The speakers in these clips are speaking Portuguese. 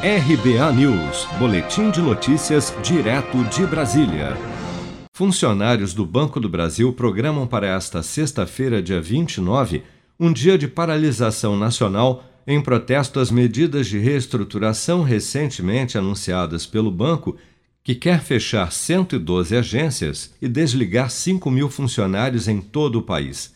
RBA News, Boletim de Notícias, direto de Brasília. Funcionários do Banco do Brasil programam para esta sexta-feira, dia 29, um dia de paralisação nacional em protesto às medidas de reestruturação recentemente anunciadas pelo banco, que quer fechar 112 agências e desligar 5 mil funcionários em todo o país.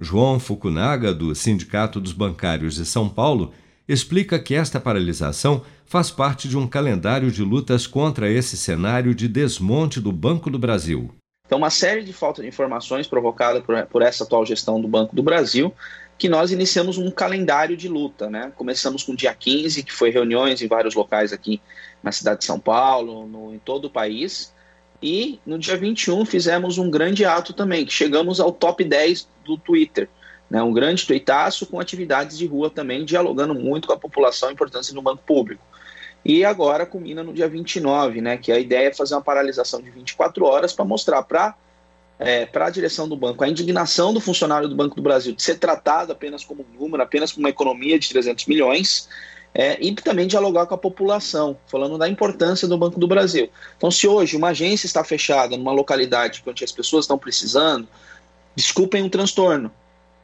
João Fukunaga, do Sindicato dos Bancários de São Paulo, explica que esta paralisação faz parte de um calendário de lutas contra esse cenário de desmonte do Banco do Brasil. Então, uma série de falta de informações provocada por, por essa atual gestão do Banco do Brasil, que nós iniciamos um calendário de luta. Né? Começamos com o dia 15, que foi reuniões em vários locais aqui na cidade de São Paulo, no, em todo o país. E no dia 21 fizemos um grande ato também, que chegamos ao top 10 do Twitter né, um grande tuitaço com atividades de rua também, dialogando muito com a população, a importância do banco público. E agora culmina no dia 29, né, que a ideia é fazer uma paralisação de 24 horas para mostrar para é, para a direção do banco a indignação do funcionário do Banco do Brasil de ser tratado apenas como um número, apenas como uma economia de 300 milhões, é, e também dialogar com a população, falando da importância do Banco do Brasil. Então, se hoje uma agência está fechada numa localidade onde as pessoas estão precisando, desculpem o transtorno,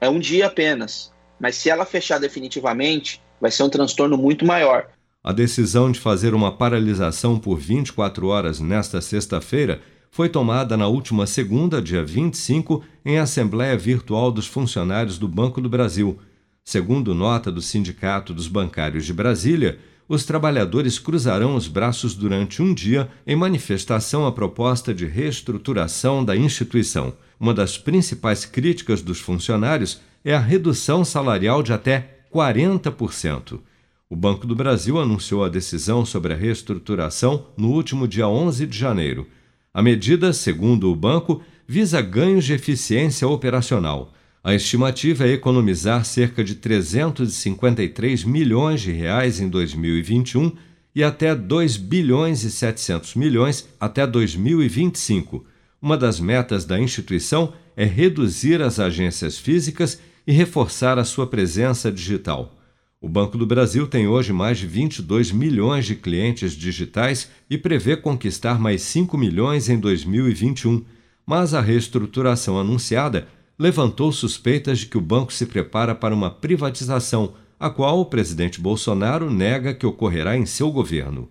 é um dia apenas. Mas se ela fechar definitivamente, vai ser um transtorno muito maior. A decisão de fazer uma paralisação por 24 horas nesta sexta-feira foi tomada na última segunda, dia 25, em Assembleia Virtual dos Funcionários do Banco do Brasil. Segundo nota do Sindicato dos Bancários de Brasília, os trabalhadores cruzarão os braços durante um dia em manifestação à proposta de reestruturação da instituição. Uma das principais críticas dos funcionários é a redução salarial de até 40%. O Banco do Brasil anunciou a decisão sobre a reestruturação no último dia 11 de janeiro. A medida, segundo o banco, visa ganhos de eficiência operacional a estimativa é economizar cerca de 353 milhões de reais em 2021 e até 2 bilhões e 700 milhões até 2025. Uma das metas da instituição é reduzir as agências físicas e reforçar a sua presença digital. O Banco do Brasil tem hoje mais de 22 milhões de clientes digitais e prevê conquistar mais 5 milhões em 2021, mas a reestruturação anunciada levantou suspeitas de que o banco se prepara para uma privatização, a qual o presidente Bolsonaro nega que ocorrerá em seu governo.